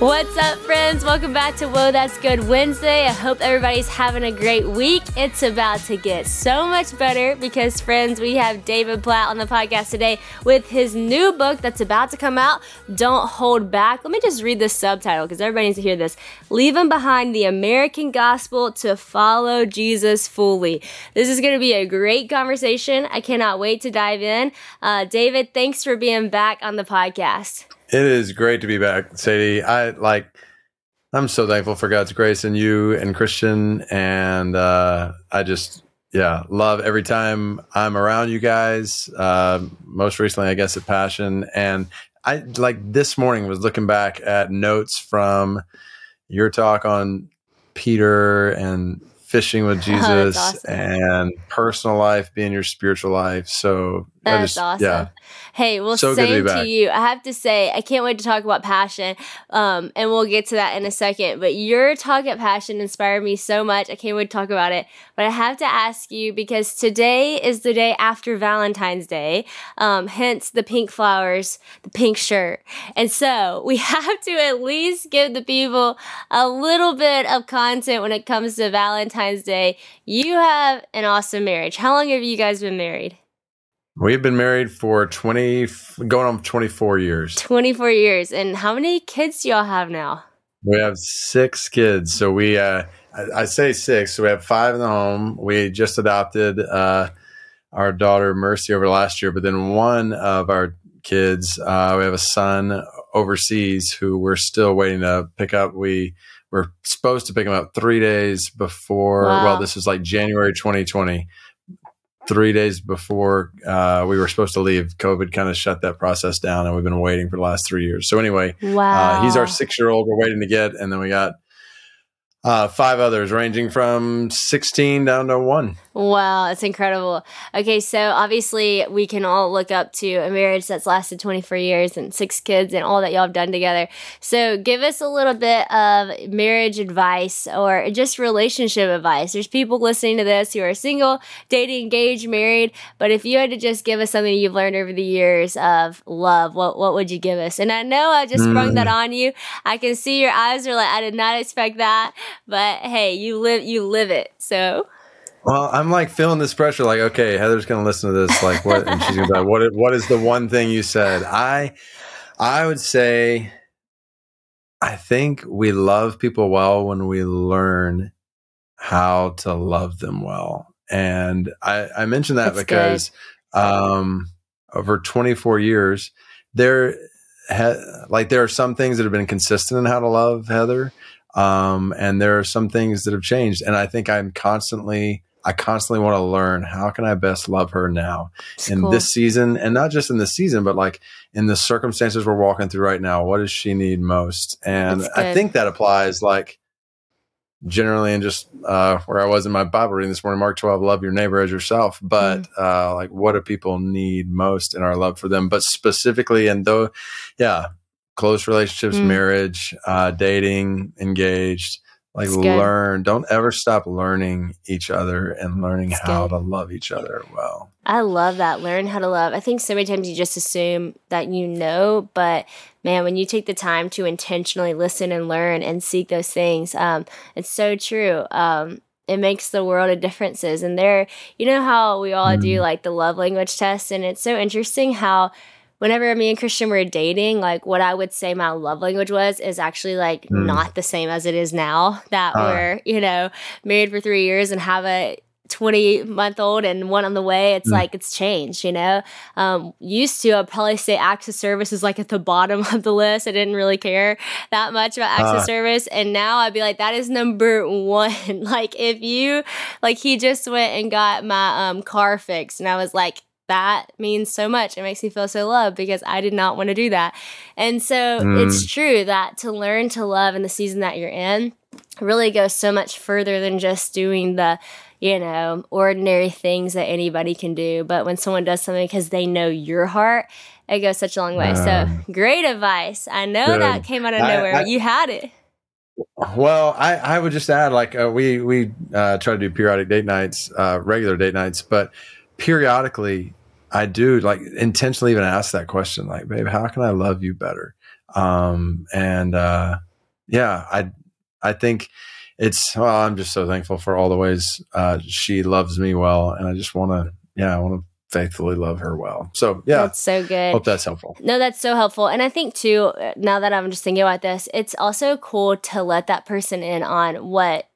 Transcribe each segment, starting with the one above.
What's up, friends? Welcome back to Whoa That's Good Wednesday. I hope everybody's having a great week. It's about to get so much better because, friends, we have David Platt on the podcast today with his new book that's about to come out, Don't Hold Back. Let me just read the subtitle because everybody needs to hear this. Leaving behind the American gospel to follow Jesus fully. This is going to be a great conversation. I cannot wait to dive in. Uh, David, thanks for being back on the podcast. It is great to be back, Sadie. I like. I'm so thankful for God's grace and you and Christian, and uh, I just yeah love every time I'm around you guys. Uh, most recently, I guess at Passion, and I like this morning was looking back at notes from your talk on Peter and fishing with Jesus oh, awesome. and personal life being your spiritual life. So that's awesome. Yeah. Hey, well, so same to, to, you. I have to say, I can't wait to talk about passion, um, and we'll get to that in a second. But your talk at Passion inspired me so much. I can't wait to talk about it. But I have to ask you because today is the day after Valentine's Day, um, hence the pink flowers, the pink shirt. And so we have to at least give the people a little bit of content when it comes to Valentine's Day. You have an awesome marriage. How long have you guys been married? We've been married for 20, going on 24 years. 24 years. And how many kids do y'all have now? We have six kids. So we, uh, I, I say six. So we have five in the home. We just adopted uh, our daughter Mercy over last year, but then one of our kids, uh, we have a son overseas who we're still waiting to pick up. We were supposed to pick him up three days before. Wow. Well, this was like January 2020 three days before uh, we were supposed to leave, COVID kind of shut that process down, and we've been waiting for the last three years. So anyway, wow. Uh, he's our six year old. We're waiting to get, and then we got uh, five others, ranging from 16 down to one. Wow, that's incredible. Okay, so obviously we can all look up to a marriage that's lasted 24 years and six kids and all that y'all have done together. So give us a little bit of marriage advice or just relationship advice. There's people listening to this who are single, dating, engaged, married, but if you had to just give us something you've learned over the years of love, what what would you give us? And I know I just mm. sprung that mm. on you. I can see your eyes are like I did not expect that, but hey, you live you live it. So well, I'm like feeling this pressure. Like, okay, Heather's going to listen to this. Like, what? And she's going to be like, "What? What is the one thing you said?" I, I would say, I think we love people well when we learn how to love them well. And I, I mentioned that That's because, um, over 24 years, there, ha- like, there are some things that have been consistent in how to love Heather, um, and there are some things that have changed. And I think I'm constantly I constantly want to learn how can I best love her now in cool. this season and not just in this season, but like in the circumstances we're walking through right now. What does she need most? And I think that applies like generally and just uh, where I was in my Bible reading this morning, Mark 12, love your neighbor as yourself. But mm-hmm. uh, like what do people need most in our love for them? But specifically in though, yeah, close relationships, mm-hmm. marriage, uh, dating, engaged like learn. Don't ever stop learning each other and learning That's how good. to love each other well. I love that. Learn how to love. I think so many times you just assume that you know but man when you take the time to intentionally listen and learn and seek those things um, it's so true. Um, it makes the world of differences. And there you know how we all mm. do like the love language test? And it's so interesting how whenever me and Christian were dating, like what I would say my love language was is actually like mm. not the same as it is now that uh. we're, you know, married for three years and have a 20 month old and one on the way it's mm. like it's changed you know um, used to i'd probably say acts of service is like at the bottom of the list i didn't really care that much about acts of uh. service and now i'd be like that is number one like if you like he just went and got my um, car fixed and i was like that means so much. It makes me feel so loved because I did not want to do that. And so mm. it's true that to learn to love in the season that you're in really goes so much further than just doing the you know, ordinary things that anybody can do. But when someone does something because they know your heart, it goes such a long way. so great advice. I know good. that came out of nowhere. I, I, you had it. Well, I, I would just add, like uh, we we uh, try to do periodic date nights, uh, regular date nights, but periodically I do like intentionally even ask that question, like, babe, how can I love you better? Um, and, uh, yeah, I I think it's well, I'm just so thankful for all the ways uh, she loves me well, and I just want to yeah, I want to faithfully love her well. So yeah, that's so good. Hope that's helpful. No, that's so helpful. And I think too, now that I'm just thinking about this, it's also cool to let that person in on what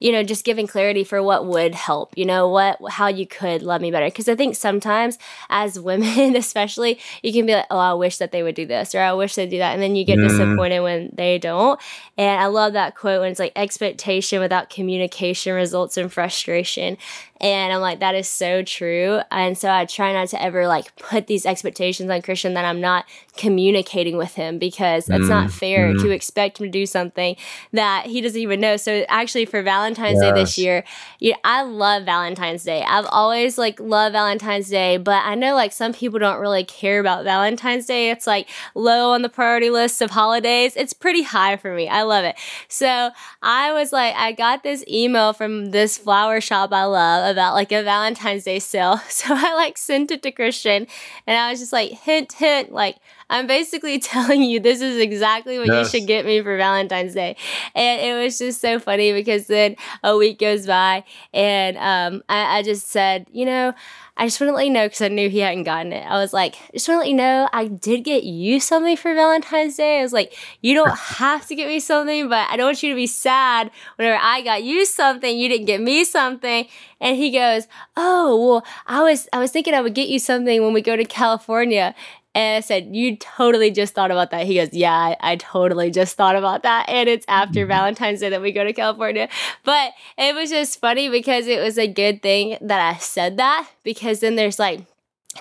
you know, just giving clarity for what would help, you know, what, how you could love me better. Cause I think sometimes as women, especially, you can be like, oh, I wish that they would do this or I wish they'd do that. And then you get mm. disappointed when they don't. And I love that quote when it's like expectation without communication results in frustration. And I'm like, that is so true. And so I try not to ever like put these expectations on Christian that I'm not communicating with him because mm. not fair mm. to expect him to do something that he doesn't even know. So actually for Valentine's yes. Day this year, yeah, I love Valentine's Day. I've always like loved Valentine's Day, but I know like some people don't really care about Valentine's Day. It's like low on the priority list of holidays. It's pretty high for me. I love it. So I was like, I got this email from this flower shop I love about like a Valentine's Day sale. So I like sent it to Christian and I was just like, hint, hint, like, I'm basically telling you this is exactly what yes. you should get me for Valentine's Day. And it was just so funny because then a week goes by and um, I, I just said, you know, I just want to let you know because I knew he hadn't gotten it. I was like, I just want to let you know I did get you something for Valentine's Day. I was like, you don't have to get me something, but I don't want you to be sad whenever I got you something, you didn't get me something. And he goes, Oh, well, I was I was thinking I would get you something when we go to California. And I said, You totally just thought about that. He goes, Yeah, I, I totally just thought about that. And it's after mm-hmm. Valentine's Day that we go to California. But it was just funny because it was a good thing that I said that because then there's like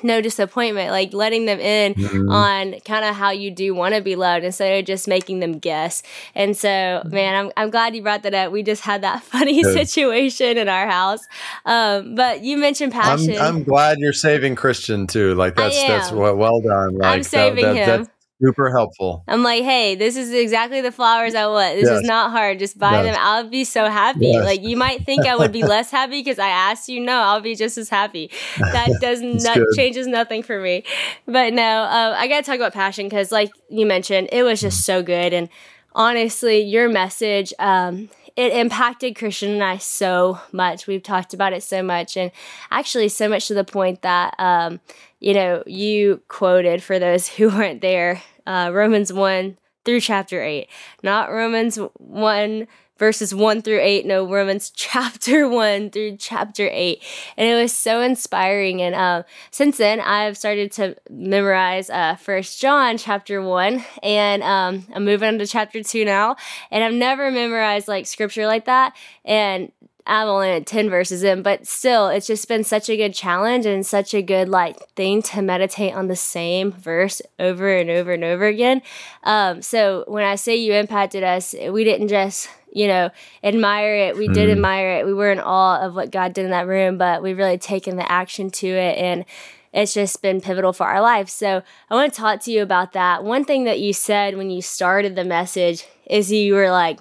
no disappointment, like letting them in mm-hmm. on kind of how you do want to be loved instead of just making them guess. And so, mm-hmm. man, I'm, I'm glad you brought that up. We just had that funny Good. situation in our house. Um, but you mentioned passion. I'm, I'm, glad you're saving Christian too. Like that's that's well, well done. Like, I'm saving that, that, him super helpful. I'm like, hey, this is exactly the flowers I want. This yes. is not hard. Just buy yes. them. I'll be so happy. Yes. Like you might think I would be less happy because I asked you. No, I'll be just as happy. That does not changes nothing for me. But no, uh, I gotta talk about passion because, like you mentioned, it was just so good. And honestly, your message, um, it impacted Christian and I so much. We've talked about it so much, and actually so much to the point that um, you know you quoted for those who weren't there uh, Romans one through chapter eight, not Romans one verses 1 through 8 no romans chapter 1 through chapter 8 and it was so inspiring. And uh, since then i've started to memorize uh, first john chapter 1 and um, i'm moving on to chapter 2 now. And i've never memorized like scripture like that. And I'm only at 10 verses in, but still, it's just been such a good challenge and such a good like thing to meditate on the same verse over and over and over again. Um, so when I say you impacted us, we didn't just you know, admire it. We mm. did hmm. admire it. We were in awe of what God did in that room, but we've really taken the action to it and it's just been pivotal for our life. So I want to talk to you about that. One thing that you said when you started the message is you were like,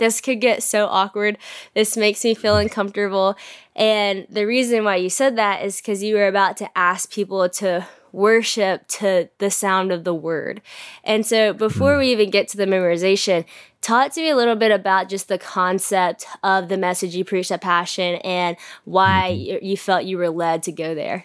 this could get so awkward. This makes me feel uncomfortable. And the reason why you said that is because you were about to ask people to worship to the sound of the word. And so before we even get to the memorization, talk to me a little bit about just the concept of the message you preached at Passion and why mm-hmm. you felt you were led to go there.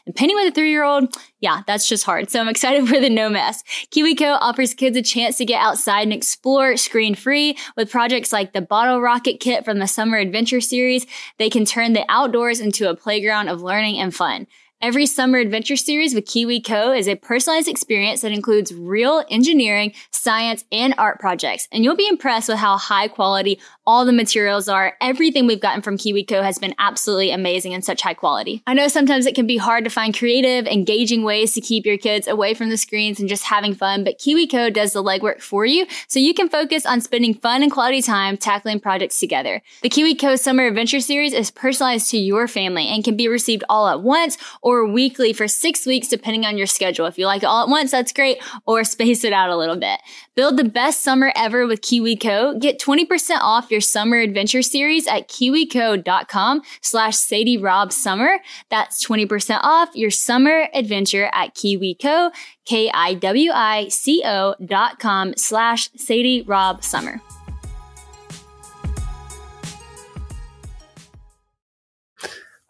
And painting with a three year old, yeah, that's just hard. So I'm excited for the no mess. KiwiCo offers kids a chance to get outside and explore screen free with projects like the bottle rocket kit from the summer adventure series. They can turn the outdoors into a playground of learning and fun. Every summer adventure series with KiwiCo is a personalized experience that includes real engineering, science, and art projects. And you'll be impressed with how high quality all the materials are. Everything we've gotten from KiwiCo has been absolutely amazing and such high quality. I know sometimes it can be hard to find creative, engaging ways to keep your kids away from the screens and just having fun, but KiwiCo does the legwork for you so you can focus on spending fun and quality time tackling projects together. The KiwiCo Summer Adventure Series is personalized to your family and can be received all at once or weekly for six weeks, depending on your schedule. If you like it all at once, that's great, or space it out a little bit. Build the best summer ever with KiwiCo. Get 20% off your summer adventure series at kiwico.com slash Sadie Rob Summer. That's 20% off your summer adventure at KiwiCo, K-I-W-I-C-O dot com slash Sadie Rob Summer.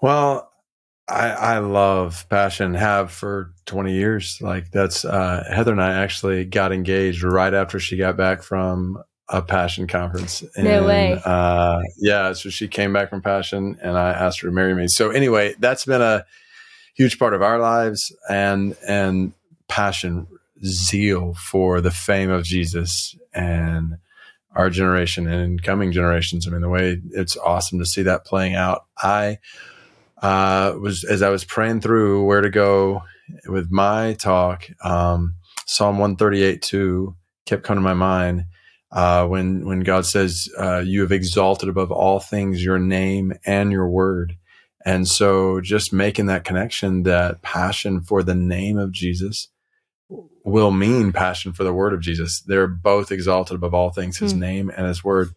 Well, I, I love passion, have for 20 years. Like that's, uh, Heather and I actually got engaged right after she got back from a passion conference. And, no way. Uh, yeah. So she came back from passion and I asked her to marry me. So anyway, that's been a huge part of our lives and, and passion, zeal for the fame of Jesus and our generation and coming generations. I mean, the way it's awesome to see that playing out. I, uh, was as I was praying through where to go with my talk, um, Psalm 138 2 kept coming to my mind. Uh, when, when God says, uh, you have exalted above all things your name and your word. And so just making that connection that passion for the name of Jesus will mean passion for the word of Jesus. They're both exalted above all things, his mm. name and his word.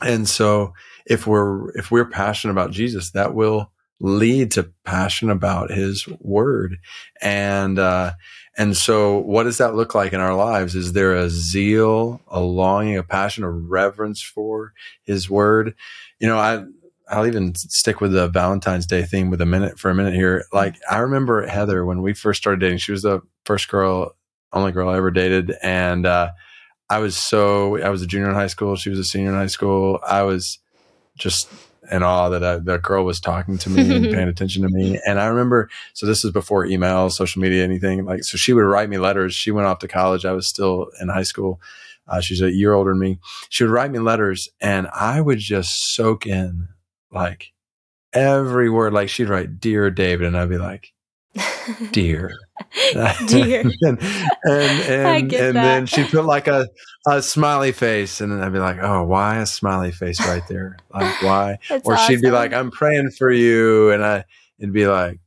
And so if we're, if we're passionate about Jesus, that will lead to passion about his word. And, uh, and so what does that look like in our lives? Is there a zeal, a longing, a passion, a reverence for his word? You know, I, I'll even stick with the Valentine's Day theme with a minute for a minute here. Like I remember Heather when we first started dating, she was the first girl, only girl I ever dated. And, uh, I was so, I was a junior in high school. She was a senior in high school. I was just in awe that I, that girl was talking to me and paying attention to me. And I remember, so this is before email, social media, anything like, so she would write me letters. She went off to college. I was still in high school. Uh, she's a year older than me. She would write me letters and I would just soak in like every word. Like she'd write, "Dear David," and I'd be like, "Dear." Dear. and and, and, and then she'd put like a, a smiley face and then I'd be like, Oh, why a smiley face right there? Like why? That's or awesome. she'd be like, I'm praying for you and I it'd be like,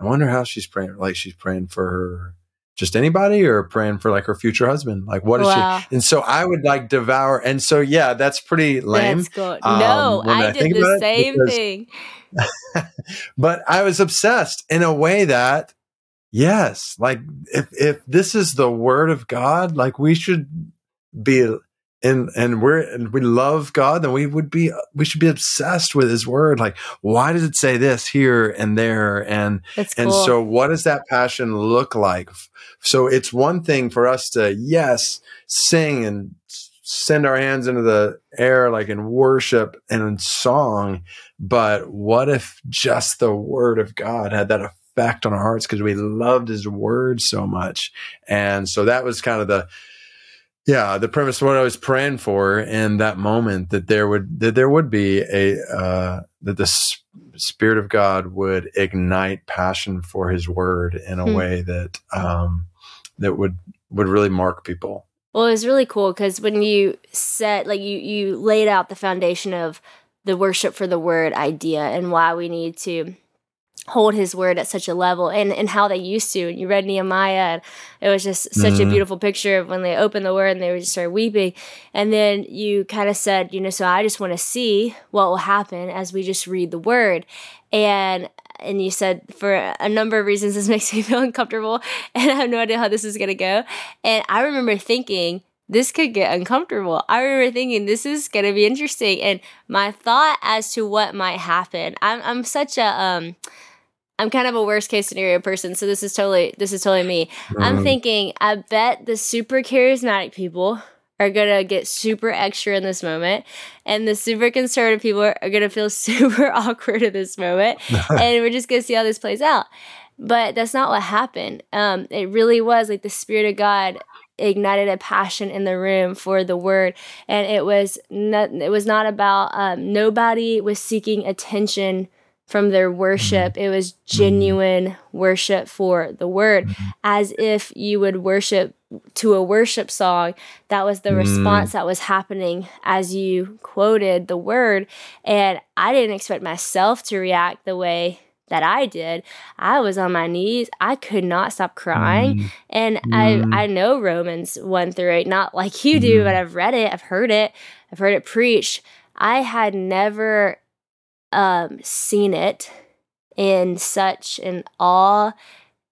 I wonder how she's praying like she's praying for her just anybody or praying for like her future husband. Like what is Wow. she and so I would like devour and so yeah, that's pretty lame. That's cool. um, no, I, I did the same thing. but I was obsessed in a way that yes, like if if this is the word of God, like we should be and and we're and we love God, then we would be we should be obsessed with his word. Like, why does it say this here and there? And That's and cool. so what does that passion look like? So it's one thing for us to, yes, sing and send our hands into the air like in worship and in song. But what if just the word of God had that effect on our hearts because we loved his word so much? And so that was kind of the, yeah, the premise of what I was praying for in that moment that there would that there would be a uh, that the spirit of God would ignite passion for His word in a Hmm. way that um, that would would really mark people. Well, it was really cool because when you set, like, you you laid out the foundation of the worship for the word idea and why we need to hold his word at such a level and, and how they used to. And you read Nehemiah, and it was just such a Mhm. beautiful picture of when they opened the word and they would just start weeping. And then you kind of said, you know, so I just want to see what will happen as we just read the word. And and you said for a number of reasons this makes me feel uncomfortable and I have no idea how this is gonna go. And I remember thinking this could get uncomfortable. I remember thinking this is gonna be interesting. And my thought as to what might happen, I'm I'm such a um I'm kind of a worst case scenario person, so this is totally this is totally me. I'm Mm. thinking I bet the super charismatic people are gonna get super extra in this moment, and the super conservative people are, are gonna feel super awkward in this moment, and we're just gonna see how this plays out. But that's not what happened. Um, it really was like the spirit of God ignited a passion in the room for the word, and it was not. It was not about um, nobody was seeking attention from their worship. It was genuine worship for the word, as if you would worship to a worship song. That was the Mm. response that was happening as you quoted the word. And I didn't expect myself to react the way that I did. I was on my knees. I could not stop crying. Mm. And Mm. I I know Romans 1 through 8, not like you do, Mm. but I've read it, I've heard it, I've heard it preached. I had never um, seen it in such an awe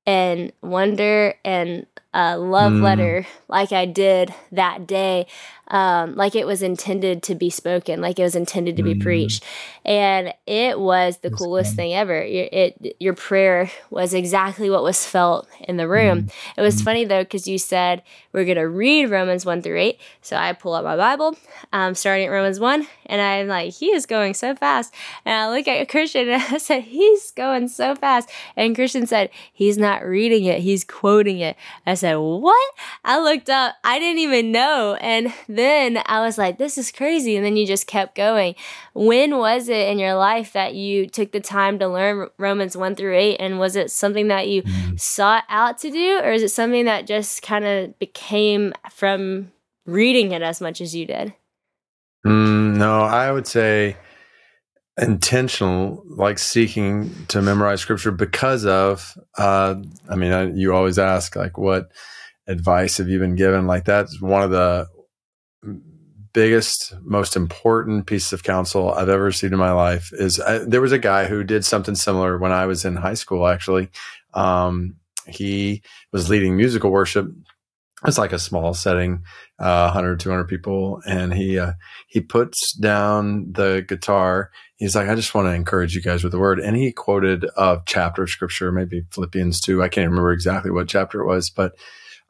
and wonder and a love Mm. letter like I did that day, um, like it was intended to be spoken, like it was intended to be Mm. preached, and it was the That's coolest thing ever. Your, it your prayer was exactly what was felt in the room. It was Mm. funny though because you said we're gonna read Romans one through eight, so I pull up my Bible, um, starting at Romans one, and I'm like, he is going so fast, and I look at Christian and I said, he's going so fast, and Christian said, he's not reading it, he's quoting it. I said, what? I looked up, I didn't even know, and then I was like, this is crazy, and then you just kept going. When was it in your life that you took the time to learn Romans one through eight, and was it something that you Mm. sought out to do, or is it something that just kind of became from reading it as much as you did? Mm, no, I would say intentional, like seeking to memorize scripture because of. Uh, I mean, I, you always ask like, what advice have you been given? Like that's one of the biggest, most important pieces of counsel I've ever received in my life. Is I, there was a guy who did something similar when I was in high school. Actually, um, he was leading musical worship. It's like a small setting, uh, 100, 200 people, and he. Uh, he puts down the guitar. He's like, I just want to encourage you guys with the word. And he quoted a chapter of scripture, maybe Philippians 2. I can't remember exactly what chapter it was, but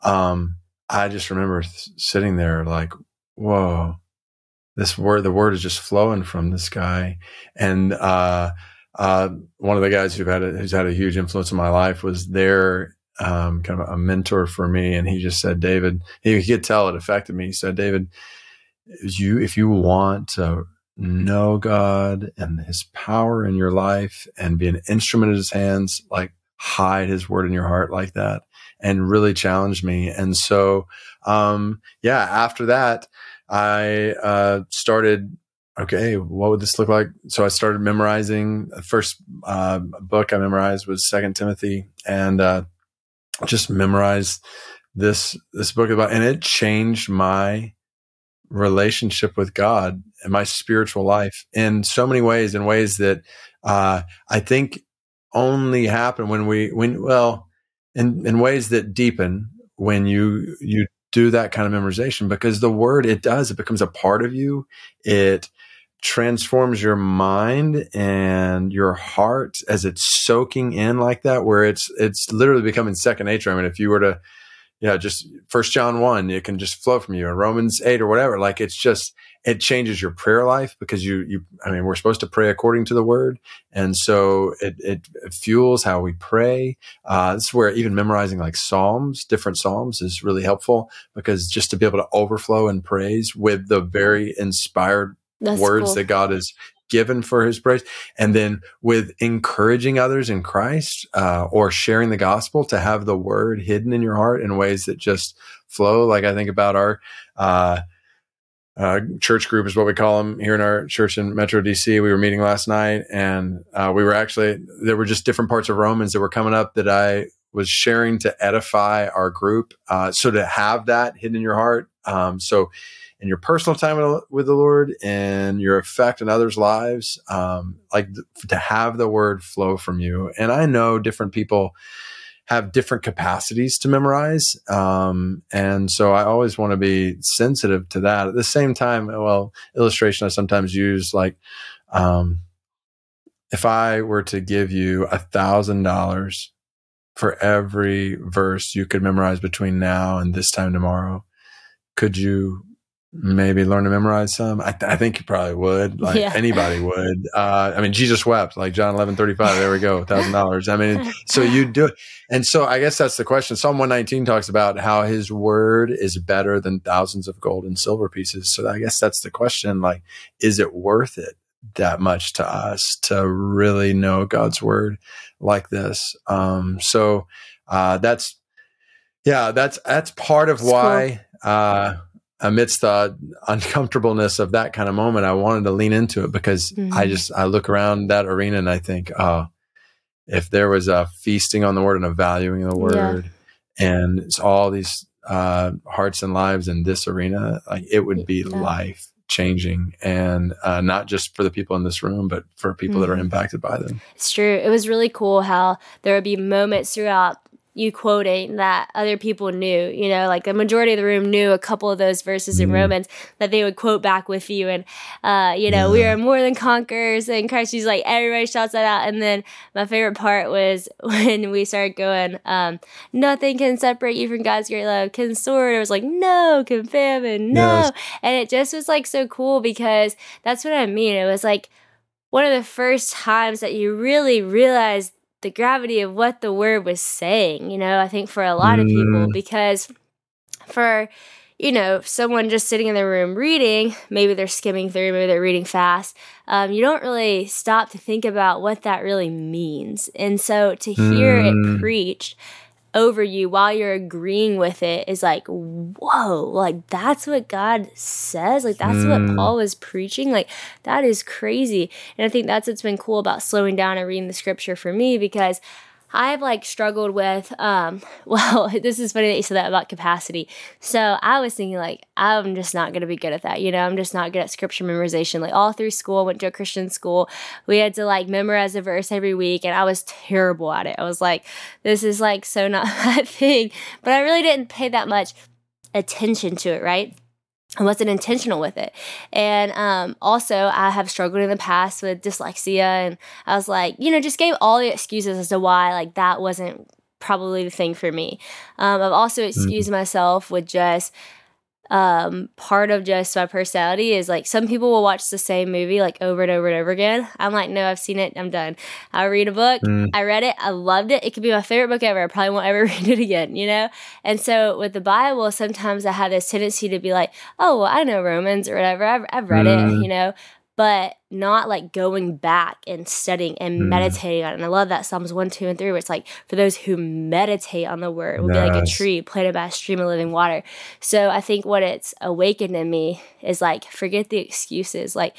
um, I just remember th- sitting there like, whoa, this word, the word is just flowing from this guy. And uh, uh, one of the guys who had a, who's had a huge influence in my life was there. Um, kind of a mentor for me, and he just said, "David." He, could tell it affected me. He said, "David, you if you want to know God and his power in your life and be an instrument in his hands, like hide his word in your heart like that and really challenged me. And so, um, yeah, after that, I, uh, started, okay, what would this look like? So I started memorizing the first, uh, book I memorized was second Timothy and, uh, just memorized this, this book about, and it changed my, relationship with God and my spiritual life in so many ways, in ways that uh, I think only happen when we when well in in ways that deepen when you you do that kind of memorization because the word it does it becomes a part of you. It transforms your mind and your heart as it's soaking in like that where it's it's literally becoming second nature i mean if you were to yeah, just First John one, it can just flow from you, or Romans eight, or whatever. Like it's just it changes your prayer life because you you. I mean, we're supposed to pray according to the Word, and so it it, it fuels how we pray. Uh, this is where even memorizing like Psalms, different Psalms, is really helpful because just to be able to overflow in praise with the very inspired That's words cool. that God has given for his praise. And then with encouraging others in Christ uh, or sharing the gospel to have the word hidden in your heart in ways that just flow. Like I think about our uh, uh, church group is what we call them here in our church in Metro DC. We were meeting last night and uh, we were actually, there were just different parts of Romans that were coming up that I was sharing to edify our group. Uh, so to have that hidden in your heart. Um, so in your personal time with the Lord and your effect in others' lives, um, like to have the word flow from you. And I know different people have different capacities to memorize. Um, and so I always want to be sensitive to that. At the same time, well, illustration I sometimes use like, um, if I were to give you a thousand dollars for every verse you could memorize between now and this time tomorrow, could you maybe learn to memorize some. I, th- I think you probably would. Like yeah. anybody would. Uh, I mean, Jesus wept, like John 11, 35. There we go. Thousand dollars. I mean, so you do it. And so I guess that's the question. Psalm 119 talks about how his word is better than thousands of gold and silver pieces. So I guess that's the question. Like, is it worth it that much to us to really know God's word like this? Um, so, uh, that's, yeah, that's, that's part of that's why, cool. uh, amidst the uncomfortableness of that kind of moment, I wanted to lean into it because mm-hmm. I just I look around that arena and I think, oh, if there was a feasting on the word and a valuing of the word, yeah. and it's all these uh, hearts and lives in this arena, like it would be yeah. life changing and uh, not just for the people in this room but for people mm-hmm. that are mm-hmm. impacted by them it's true it was really cool how there would be moments throughout you quoting that other people knew, you know, like the majority of the room knew a couple of those verses mm. in Romans that they would quote back with you. And, uh, you know, yeah. we are more than conquerors in Christ. She's like, everybody shouts that out. And then my favorite part was when we started going, um, nothing can separate you from God's great love. Can sword? It was like, no, can famine, no. Yes. And it just was like so cool because that's what I mean. It was like, one of the first times that you really realized the gravity of what the word was saying, you know, I think for a lot of people, mm. because for, you know, someone just sitting in the room reading, maybe they're skimming through, maybe they're reading fast, um, you don't really stop to think about what that really means. And so to hear mm. it preached, over you while you're agreeing with it is like, whoa, like that's what God says. Like that's mm. what Paul was preaching. Like that is crazy. And I think that's what's been cool about slowing down and reading the scripture for me because I've like struggled with um well this is funny that you said that about capacity. So I was thinking like I'm just not gonna be good at that. You know, I'm just not good at scripture memorization. Like all through school, went to a Christian school. We had to like memorize a verse every week and I was terrible at it. I was like, this is like so not my thing. But I really didn't pay that much attention to it, right? I wasn't intentional with it. And um, also, I have struggled in the past with dyslexia. And I was like, you know, just gave all the excuses as to why, like, that wasn't probably the thing for me. Um, I've also excused mm-hmm. myself with just um, part of just my personality is like some people will watch the same movie like over and over and over again. I'm like, no, I've seen it. I'm done. I read a book. Mm. I read it. I loved it. It could be my favorite book ever. I probably won't ever read it again, you know? And so with the Bible, sometimes I have this tendency to be like, oh, well, I know Romans or whatever. I've, I've read mm. it, you know? But not like going back and studying and Mm. meditating on it. And I love that Psalms 1, 2, and 3, where it's like, for those who meditate on the word, will be like a tree planted by a stream of living water. So I think what it's awakened in me is like, forget the excuses. Like,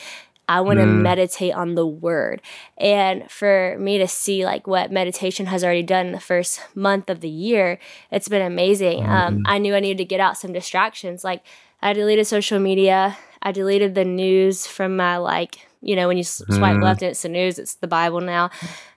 I want to Mm. meditate on the word. And for me to see like what meditation has already done in the first month of the year, it's been amazing. Um, Mhm. I knew I needed to get out some distractions. Like I deleted social media. I deleted the news from my like, you know, when you swipe Mm. left and it's the news, it's the Bible now.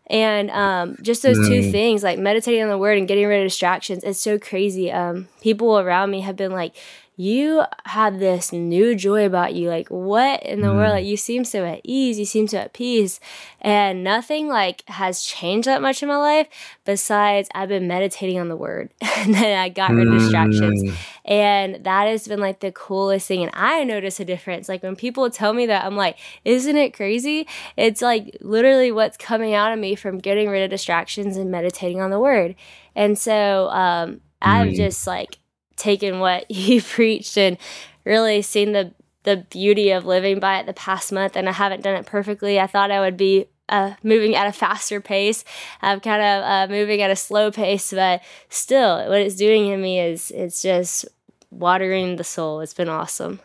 And um, just those two Mm. things, like meditating on the word and getting rid of distractions, it's so crazy. Um, people around me have been like, you have this new joy about you. Like, what in the Mm. world? Like, you seem so at ease. You seem so at peace. And nothing like has changed that much in my life besides I've been meditating on the word and then I got rid of distractions. Mm. And that has been like the coolest thing. And I notice a difference. Like when people tell me that, I'm like, isn't it crazy? It's like literally what's coming out of me from getting rid of distractions and meditating on the word. And so um, I've Mm. just like taken what he preached and really seen the the beauty of living by it the past month. And I haven't done it perfectly. I thought I would be uh, moving at a faster pace. I'm kind of uh, moving at a slow pace, but still, what it's doing in me is it's just watering the soul. It's been awesome.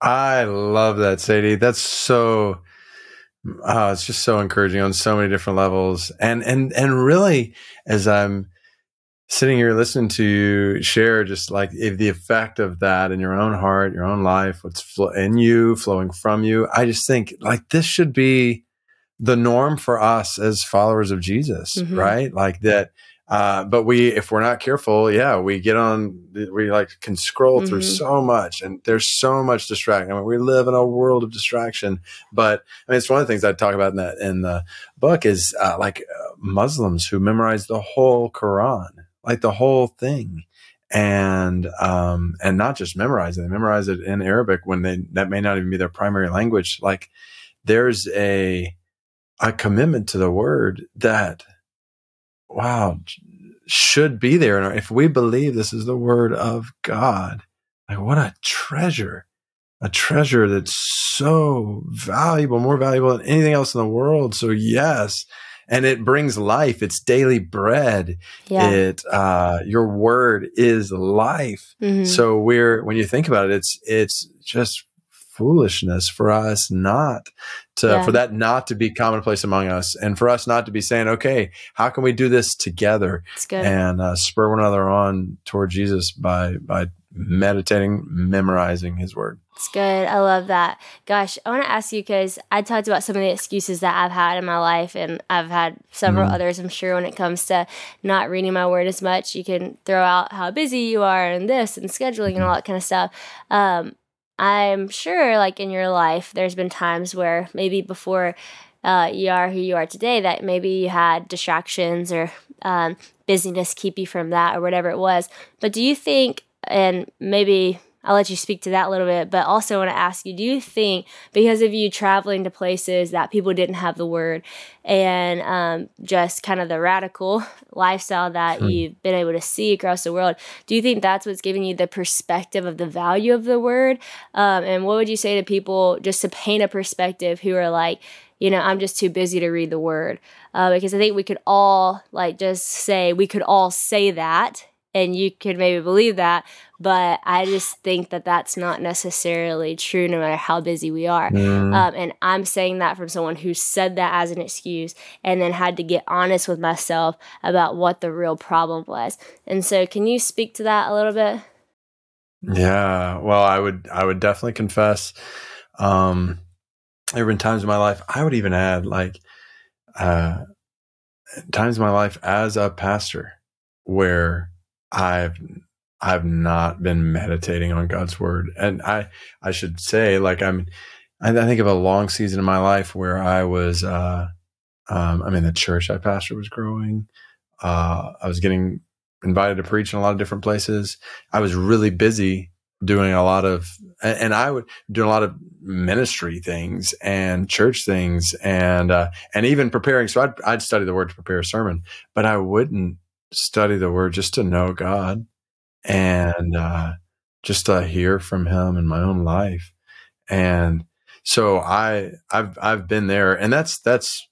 I love that, Sadie. That's so. Oh, it's just so encouraging on so many different levels, and and and really, as I'm sitting here listening to you share, just like if the effect of that in your own heart, your own life, what's flo- in you, flowing from you, I just think like this should be the norm for us as followers of Jesus, Mhm. right? Like that. Uh, but we, if we're not careful, yeah, we get on, we like can scroll through Mhm. so much and there's so much distraction. I mean, we live in a world of distraction, but I mean, it's one of the things I talk about in that, in the book is, uh, like uh, Muslims who memorize the whole Quran, like the whole thing. And, um, and not just memorize it, they memorize it in Arabic when they, that may not even be their primary language. Like there's a, a commitment to the word that, wow, should be there. And if we believe this is the word of God, like what a treasure, a treasure that's so valuable, more valuable than anything else in the world. So yes. And it brings life. It's daily bread. Yeah. It, uh, your word is life. Mhm. So we're, when you think about it, it's, it's just foolishness for us not to, Yeah. for that not to be commonplace among us and for us not to be saying, okay, how can we do this together good. and uh, spur one another on toward Jesus by, by meditating, memorizing his word. It's good. I love that. Gosh, I want to ask you because I talked about some of the excuses that I've had in my life, and I've had several Mhm. others, I'm sure, when it comes to not reading my word as much. You can throw out how busy you are and this and scheduling and all that kind of stuff. Um, I'm sure, like in your life, there's been times where maybe before uh, you are who you are today, that maybe you had distractions or um, busyness keep you from that or whatever it was. But do you think, and maybe I'll let you speak to that a little bit, but also want to ask you do you think because of you traveling to places that people didn't have the word and um, just kind of the radical lifestyle that Hmm. you've been able to see across the world, do you think that's what's giving you the perspective of the value of the word? Um, and what would you say to people just to paint a perspective who are like, you know, I'm just too busy to read the word? Uh, because I think we could all like just say, we could all say that and you could maybe believe that but i just think that that's not necessarily true no matter how busy we are Mm. um, and i'm saying that from someone who said that as an excuse and then had to get honest with myself about what the real problem was and so can you speak to that a little bit Yeah. Well, I would, I would definitely confess. Um, there have been times in my life, I would even add like, uh, times in my life as a pastor where I've, I've not been meditating on God's word. And I, I should say, like, I'm, I, think of a long season in my life where I was, uh, um, I mean, the church I pastored was growing. Uh, I was getting invited to preach in a lot of different places. I was really busy doing a lot of, and and I would do a lot of ministry things and church things and, uh, and even preparing. So I'd, I'd study the word to prepare a sermon, but I wouldn't study the word just to know God and, uh, just to hear from him in my own life. And so I I've I've been there, and that's that's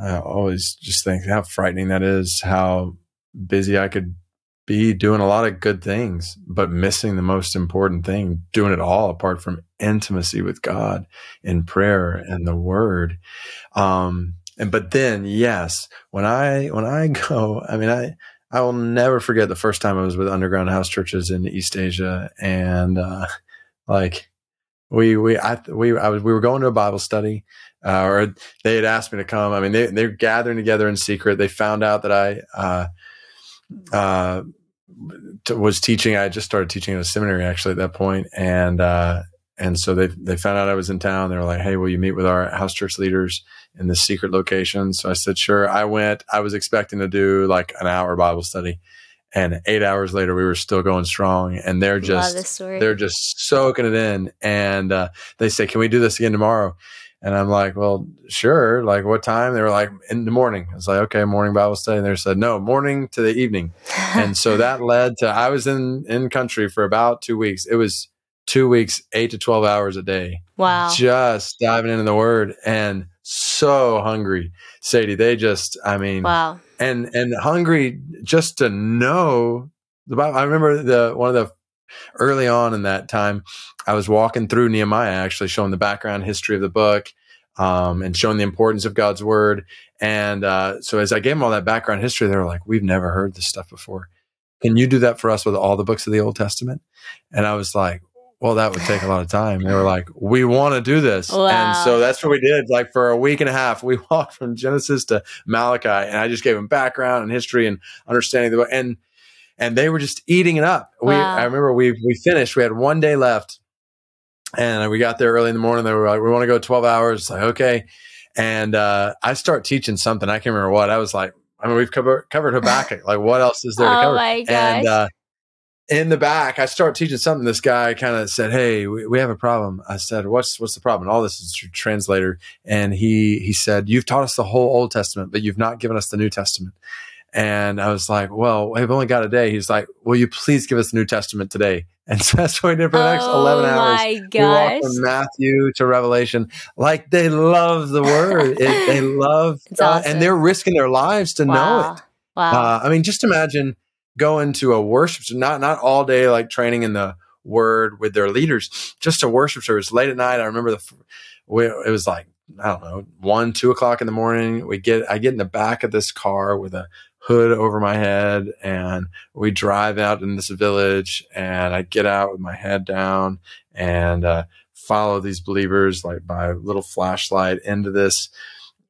I always just think how frightening that is. How busy I could be doing a lot of good things, but missing the most important thing, doing it all apart from intimacy with God in prayer and the word. Um, and, but then, yes, when I, when I go, I mean, I, I will never forget the first time I was with underground house churches in East Asia. And, uh, like we, we, I, we, I was, we were going to a Bible study, uh, or they had asked me to come. I mean, they, they're gathering together in secret. They found out that I, uh, uh, was teaching. I just started teaching at a seminary actually at that point, and uh, and so they they found out I was in town. They were like, "Hey, will you meet with our house church leaders in this secret location?" So I said, "Sure." I went. I was expecting to do like an hour Bible study, and eight hours later, we were still going strong. And they're just they're just soaking it in. And uh, they say, "Can we do this again tomorrow?" And I'm like, well, sure. Like, what time? They were like, in the morning. I was like, okay, morning Bible study. And they said, no, morning to the evening. and so that led to, I was in, in country for about two weeks. It was two weeks, eight to 12 hours a day. Wow. Just diving into the word and so hungry. Sadie, they just, I mean, wow. And, and hungry just to know the Bible. I remember the, one of the early on in that time, I was walking through Nehemiah, actually showing the background history of the book um, and showing the importance of God's word. And uh, so as I gave them all that background history, they were like, "We've never heard this stuff before. Can you do that for us with all the books of the Old Testament?" And I was like, well, that would take a lot of time. They were like, we want to do this. Wow. And so that's what we did. Like for a week and a half, we walked from Genesis to Malachi and I just gave them background and history and understanding the book. And and they were just eating it up. Wow. We, I remember we we finished. We had one day left, and we got there early in the morning. They were like, "We want to go twelve hours." Like, okay. And uh, I start teaching something. I can't remember what. I was like, I mean, we've covered covered Habakkuk. like, what else is there to oh cover? My gosh. And uh, in the back, I start teaching something. This guy kind of said, "Hey, we, we, have a problem." I said, "What's what's the problem?" And all this is your translator, and he he said, "You've taught us the whole Old Testament, but you've not given us the New Testament." And I was like, well, we've only got a day. He's like, will you please give us the New Testament today? And so that's what we did for the next oh 11 hours. My gosh. We walked from Matthew to Revelation. Like they love the word. It, they love, uh, awesome. and they're risking their lives to wow. know it. Wow. Uh, I mean, just imagine going to a worship, not, not all day, like training in the word with their leaders, just a worship service late at night. I remember the, it was like, I don't know, one, two o'clock in the morning. We get, I get in the back of this car with a hood over my head and we drive out in this village and I get out with my head down and uh, follow these believers like by a little flashlight into this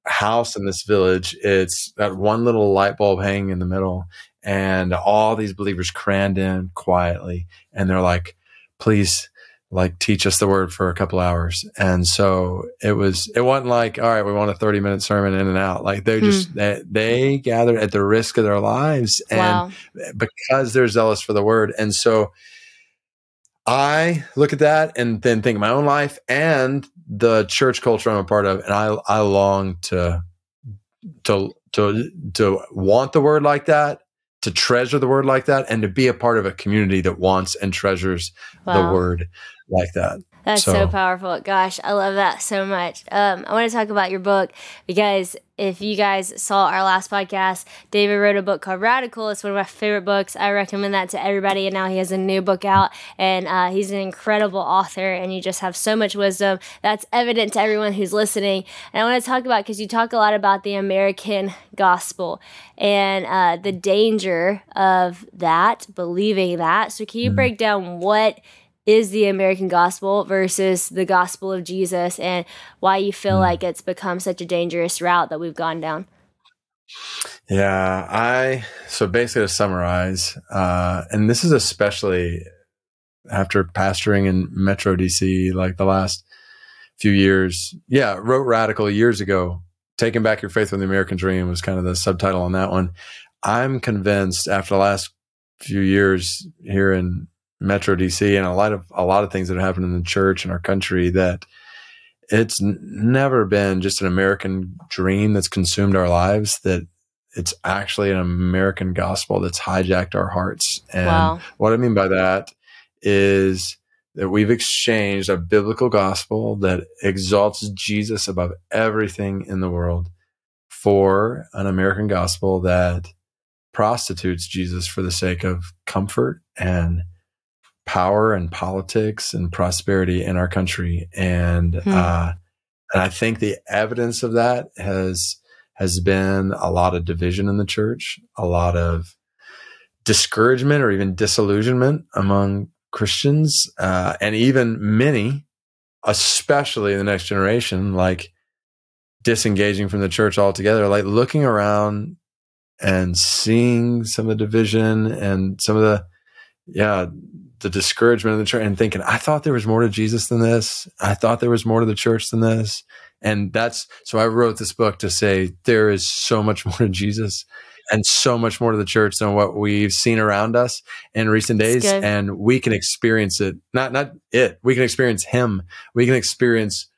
house in this village. It's that one little light bulb hanging in the middle and all these believers crammed in quietly and they're like, please like teach us the word for a couple hours. And so it was, it wasn't like, all right, we want a 30 minute sermon in and out. Like they hmm. just, they, they gathered at the risk of their lives and wow. because they're zealous for the word. And so I look at that and then think of my own life and the church culture I'm a part of. And I, I long to, to, to, to want the word like that to treasure the word like that and to be a part of a community that wants and treasures wow. the word like that. That's so. so. powerful. Gosh, I love that so much. Um, I want to talk about your book because if you guys saw our last podcast, David wrote a book called Radical. It's one of my favorite books. I recommend that to everybody. And now he has a new book out, and uh, he's an incredible author, and you just have so much wisdom that's evident to everyone who's listening. And I want to talk about because you talk a lot about the American gospel and uh, the danger of that, believing that. So, can you mm-hmm. break down what? Is the American gospel versus the gospel of Jesus and why you feel mm. like it's become such a dangerous route that we've gone down. Yeah, I so basically to summarize, uh, and this is especially after pastoring in Metro DC like the last few years. Yeah, wrote Radical years ago. Taking Back Your Faith from the American Dream was kind of the subtitle on that one. I'm convinced after the last few years here in Metro DC and a lot of a lot of things that have happened in the church and our country that it's n- never been just an American dream that's consumed our lives that it's actually an American gospel that's hijacked our hearts. And wow. what I mean by that is that we've exchanged a biblical gospel that exalts Jesus above everything in the world for an American gospel that prostitutes Jesus for the sake of comfort and power and politics and prosperity in our country. And, hmm. uh, and I think the evidence of that has, has been a lot of division in the church, a lot of discouragement or even disillusionment among Christians, uh, and even many, especially the next generation, like disengaging from the church altogether, like looking around and seeing some of the division and some of the, yeah, the discouragement of the church and thinking, I thought there was more to Jesus than this. I thought there was more to the church than this. And that's, so I wrote this book to say there is so much more to Jesus and so much more to the church than what we've seen around us in recent days. And we can experience it, not, not it, we can experience him. We can experience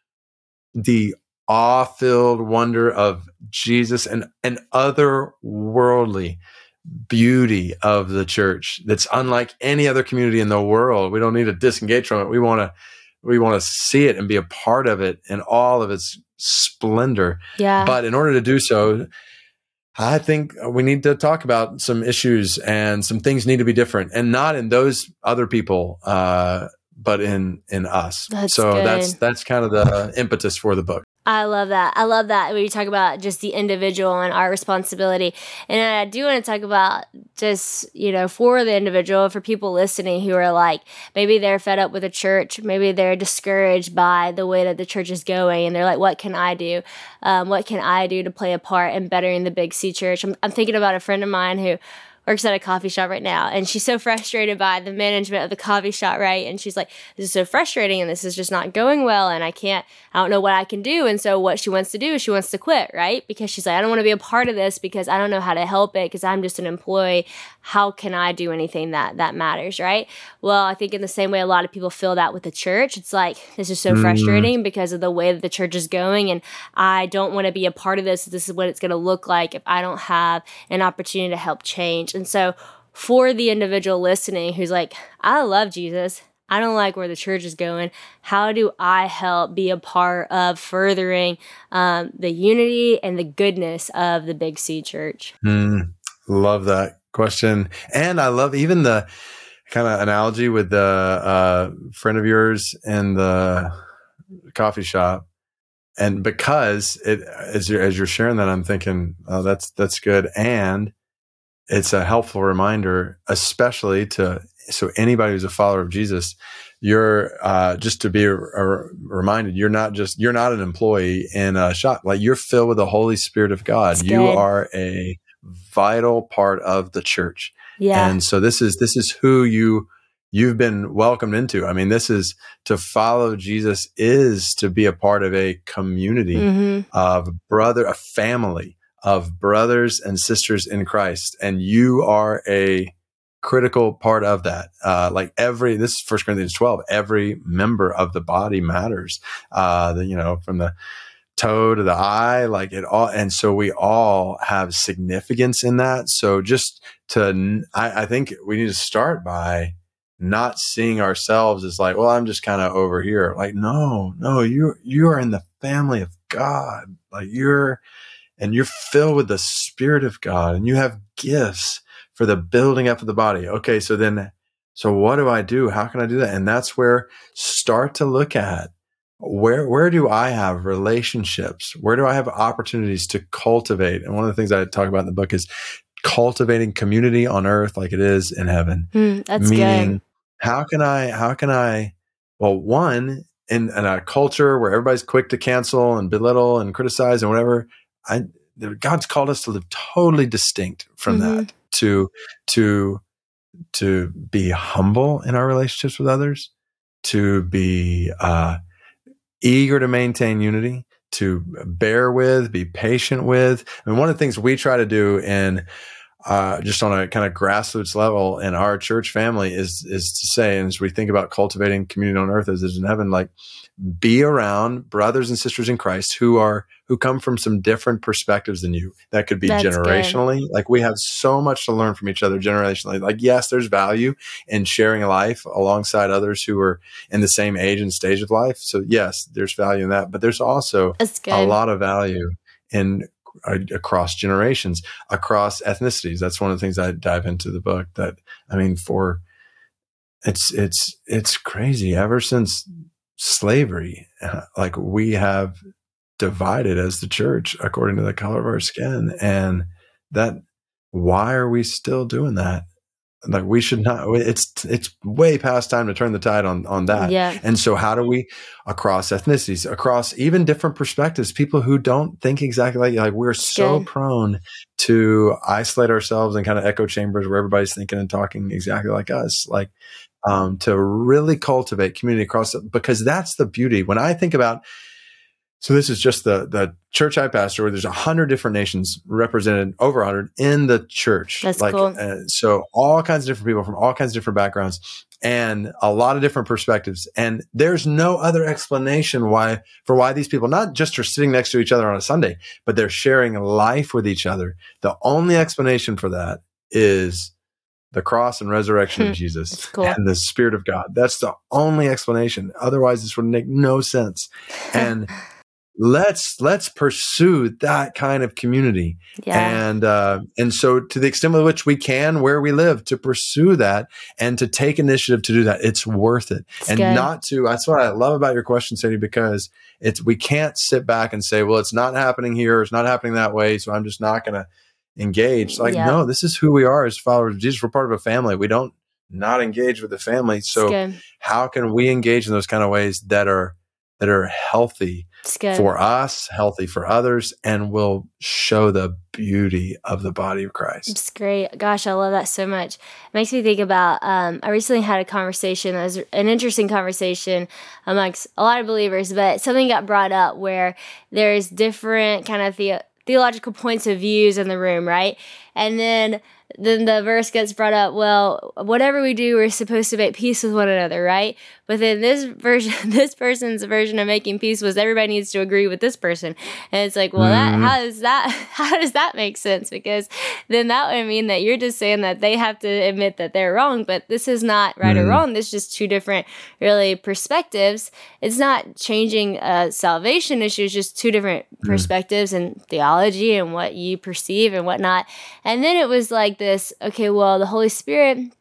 the awe filled wonder of Jesus and, and otherworldly beauty of the church that's unlike any other community in the world. We don't need to disengage from it. We want to, we want to see it and be a part of it in all of its splendor. Yeah. But in order to do so, I think we need to talk about some issues and some things need to be different and not in those other people, uh, but in, in us. That's so good. that's, that's kind of the impetus for the book. I love that. I love that when you talk about just the individual and our responsibility. And I do want to talk about just, you know, for the individual, for people listening who are like, maybe they're fed up with the church, maybe they're discouraged by the way that the church is going, and they're like, what can I do? Um, what can I do to play a part in bettering the Big C church? I'm, I'm thinking about a friend of mine who works at a coffee shop right now and she's so frustrated by the management of the coffee shop right? And she's like this is so frustrating and this is just not going well and i can't i don't know what i can do. And so what she wants to do is she wants to quit right? Because she's like i don't want to be a part of this because i don't know how to help it because i'm just an employee how can i do anything that that matters right well i think in the same way a lot of people feel that with the church it's like this is so mm. frustrating because of the way that the church is going and i don't want to be a part of this this is what it's going to look like if i don't have an opportunity to help change and so, for the individual listening who's like, I love Jesus, I don't like where the church is going. How do I help be a part of furthering um, the unity and the goodness of the Big C Church? Mm, love that question. And I love even the kind of analogy with the uh, friend of yours in the coffee shop. And because it, as you're, as you're sharing that, I'm thinking, oh, that's, that's good. And it's a helpful reminder, especially to so anybody who's a follower of Jesus, you're uh, just to be a, a reminded you're not just you're not an employee in a shop like you're filled with the Holy Spirit of God. You are a vital part of the church. Yeah. And so this is this is who you you've been welcomed into. I mean, this is to follow Jesus is to be a part of a community mm-hmm. of brother, a family of brothers and sisters in Christ, and you are a critical part of that. Uh, like every, this is First Corinthians 12, every member of the body matters. Uh, the, you know, from the toe to the eye, like it all. And so we all have significance in that. So just to, I, I think we need to start by not seeing ourselves as like, well, I'm just kind of over here. Like, no, no, you, you are in the family of God. Like you're, and you're filled with the Spirit of God and you have gifts for the building up of the body. Okay, so then, so what do I do? How can I do that? And that's where start to look at where where do I have relationships? Where do I have opportunities to cultivate? And one of the things I talk about in the book is cultivating community on earth like it is in heaven. Mm, that's Meaning, good. how can I how can I well one in, in a culture where everybody's quick to cancel and belittle and criticize and whatever, I, God's called us to live totally distinct from mm-hmm. that, to, to, to be humble in our relationships with others, to be, uh, eager to maintain unity, to bear with, be patient with. I mean, one of the things we try to do in uh, just on a kind of grassroots level in our church family is is to say, and as we think about cultivating community on earth as it is in heaven, like be around brothers and sisters in Christ who are who come from some different perspectives than you. That could be That's generationally. Good. Like we have so much to learn from each other generationally. Like yes, there's value in sharing life alongside others who are in the same age and stage of life. So yes, there's value in that, but there's also a lot of value in across generations, across ethnicities. That's one of the things I dive into the book. That I mean, for it's it's it's crazy. Ever since slavery, uh, like we have divided as the church according to the color of our skin, and that why are we still doing that? Like we should not it's it's way past time to turn the tide on on that. Yeah. And so how do we across ethnicities across even different perspectives people who don't think exactly like like we're so prone to isolate ourselves in kind of echo chambers where everybody's thinking and talking exactly like us like um to really cultivate community across because that's the beauty. When i think about so this is just the the church I pastor, where there's a hundred different nations represented, over a hundred in the church. That's like, cool. Uh, so all kinds of different people from all kinds of different backgrounds, and a lot of different perspectives. And there's no other explanation why for why these people not just are sitting next to each other on a Sunday, but they're sharing life with each other. The only explanation for that is the cross and resurrection of hmm. Jesus cool. and the Spirit of God. That's the only explanation. Otherwise, this would make no sense. And let's let's pursue that kind of community. Yeah. and uh, and so to the extent with which we can where we live to pursue that and to take initiative to do that it's worth it. It's and good. not to that's what i love about your question sadie because it's we can't sit back and say well it's not happening here it's not happening that way so i'm just not going to engage. Like yeah. no this is who we are as followers of jesus. We're part of a family. We don't not engage with the family. So how can we engage in those kind of ways that are that are healthy for us, healthy for others, and will show the beauty of the body of Christ. It's great. Gosh, I love that so much. It makes me think about um, I recently had a conversation, it was an interesting conversation amongst a lot of believers, but something got brought up where there's different kind of the- theological points of views in the room, right? And then then the verse gets brought up, well, whatever we do, we're supposed to make peace with one another, right? But then this version, this person's version of making peace was everybody needs to agree with this person. And it's like, well, mm-hmm. that, how does that, how does that make sense? Because then that would mean that you're just saying that they have to admit that they're wrong, but this is not right mm-hmm. or wrong. This is just two different, really, perspectives. It's not changing a salvation issue. It's just two different mm-hmm. perspectives and theology and what you perceive and whatnot. And then it was like this, okay, well, the Holy Spirit,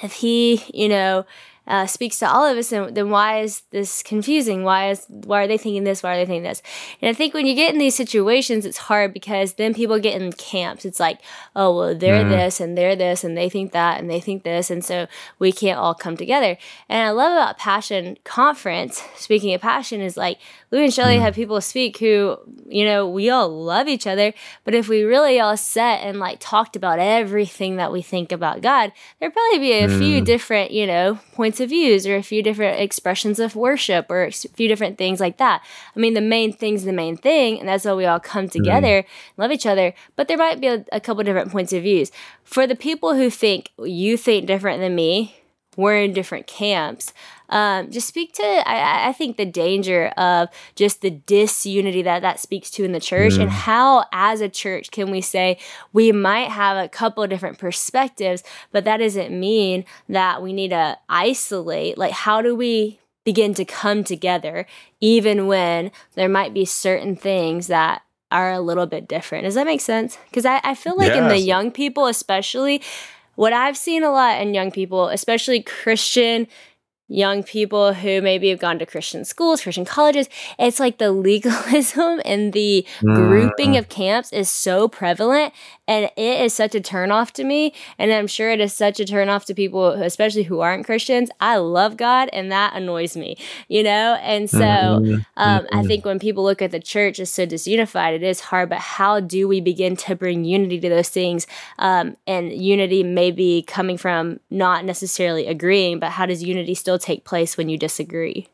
if he, you know, uh, speaks to all of us, then, then why is this confusing? Why is why are they thinking this? Why are they thinking this? And I think when you get in these situations, it's hard because then people get in camps. It's like, oh well, they're mm. this and they're this and they think that and they think this, and so we can't all come together. And I love about Passion Conference. Speaking of passion, is like Lou and Shelley mm. have people speak who you know we all love each other, but if we really all sat and like talked about everything that we think about God, there'd probably be a mm. few different you know points of views or a few different expressions of worship or a few different things like that. I mean, the main thing's the main thing, and that's why we all come mm-hmm. together, mm-hmm. love each other. But there might be a, a couple different points of views. For the people who think you think different than me, we're in different camps um, just speak to I, I, think the danger of just the disunity that that speaks to in the church mm. and how as a church can we say we might have a couple of different perspectives but that doesn't mean that we need to isolate like how do we begin to come together even when there might be certain things that are a little bit different does that make sense because I, I feel like yes. in the young people especially what I've seen a lot in young people, especially Christian young people who maybe have gone to Christian schools, Christian colleges. It's like the legalism and the mm. grouping of camps is so prevalent and it is such a turnoff to me. And I'm sure it is such a turnoff to people, especially who aren't Christians. I love God and that annoys me, you know? And so mm-hmm. um, I think when people look at the church as so disunified, it is hard. But how do we begin to bring unity to those things? Um, and unity may be coming from not necessarily agreeing, but how does unity still take place when you disagree?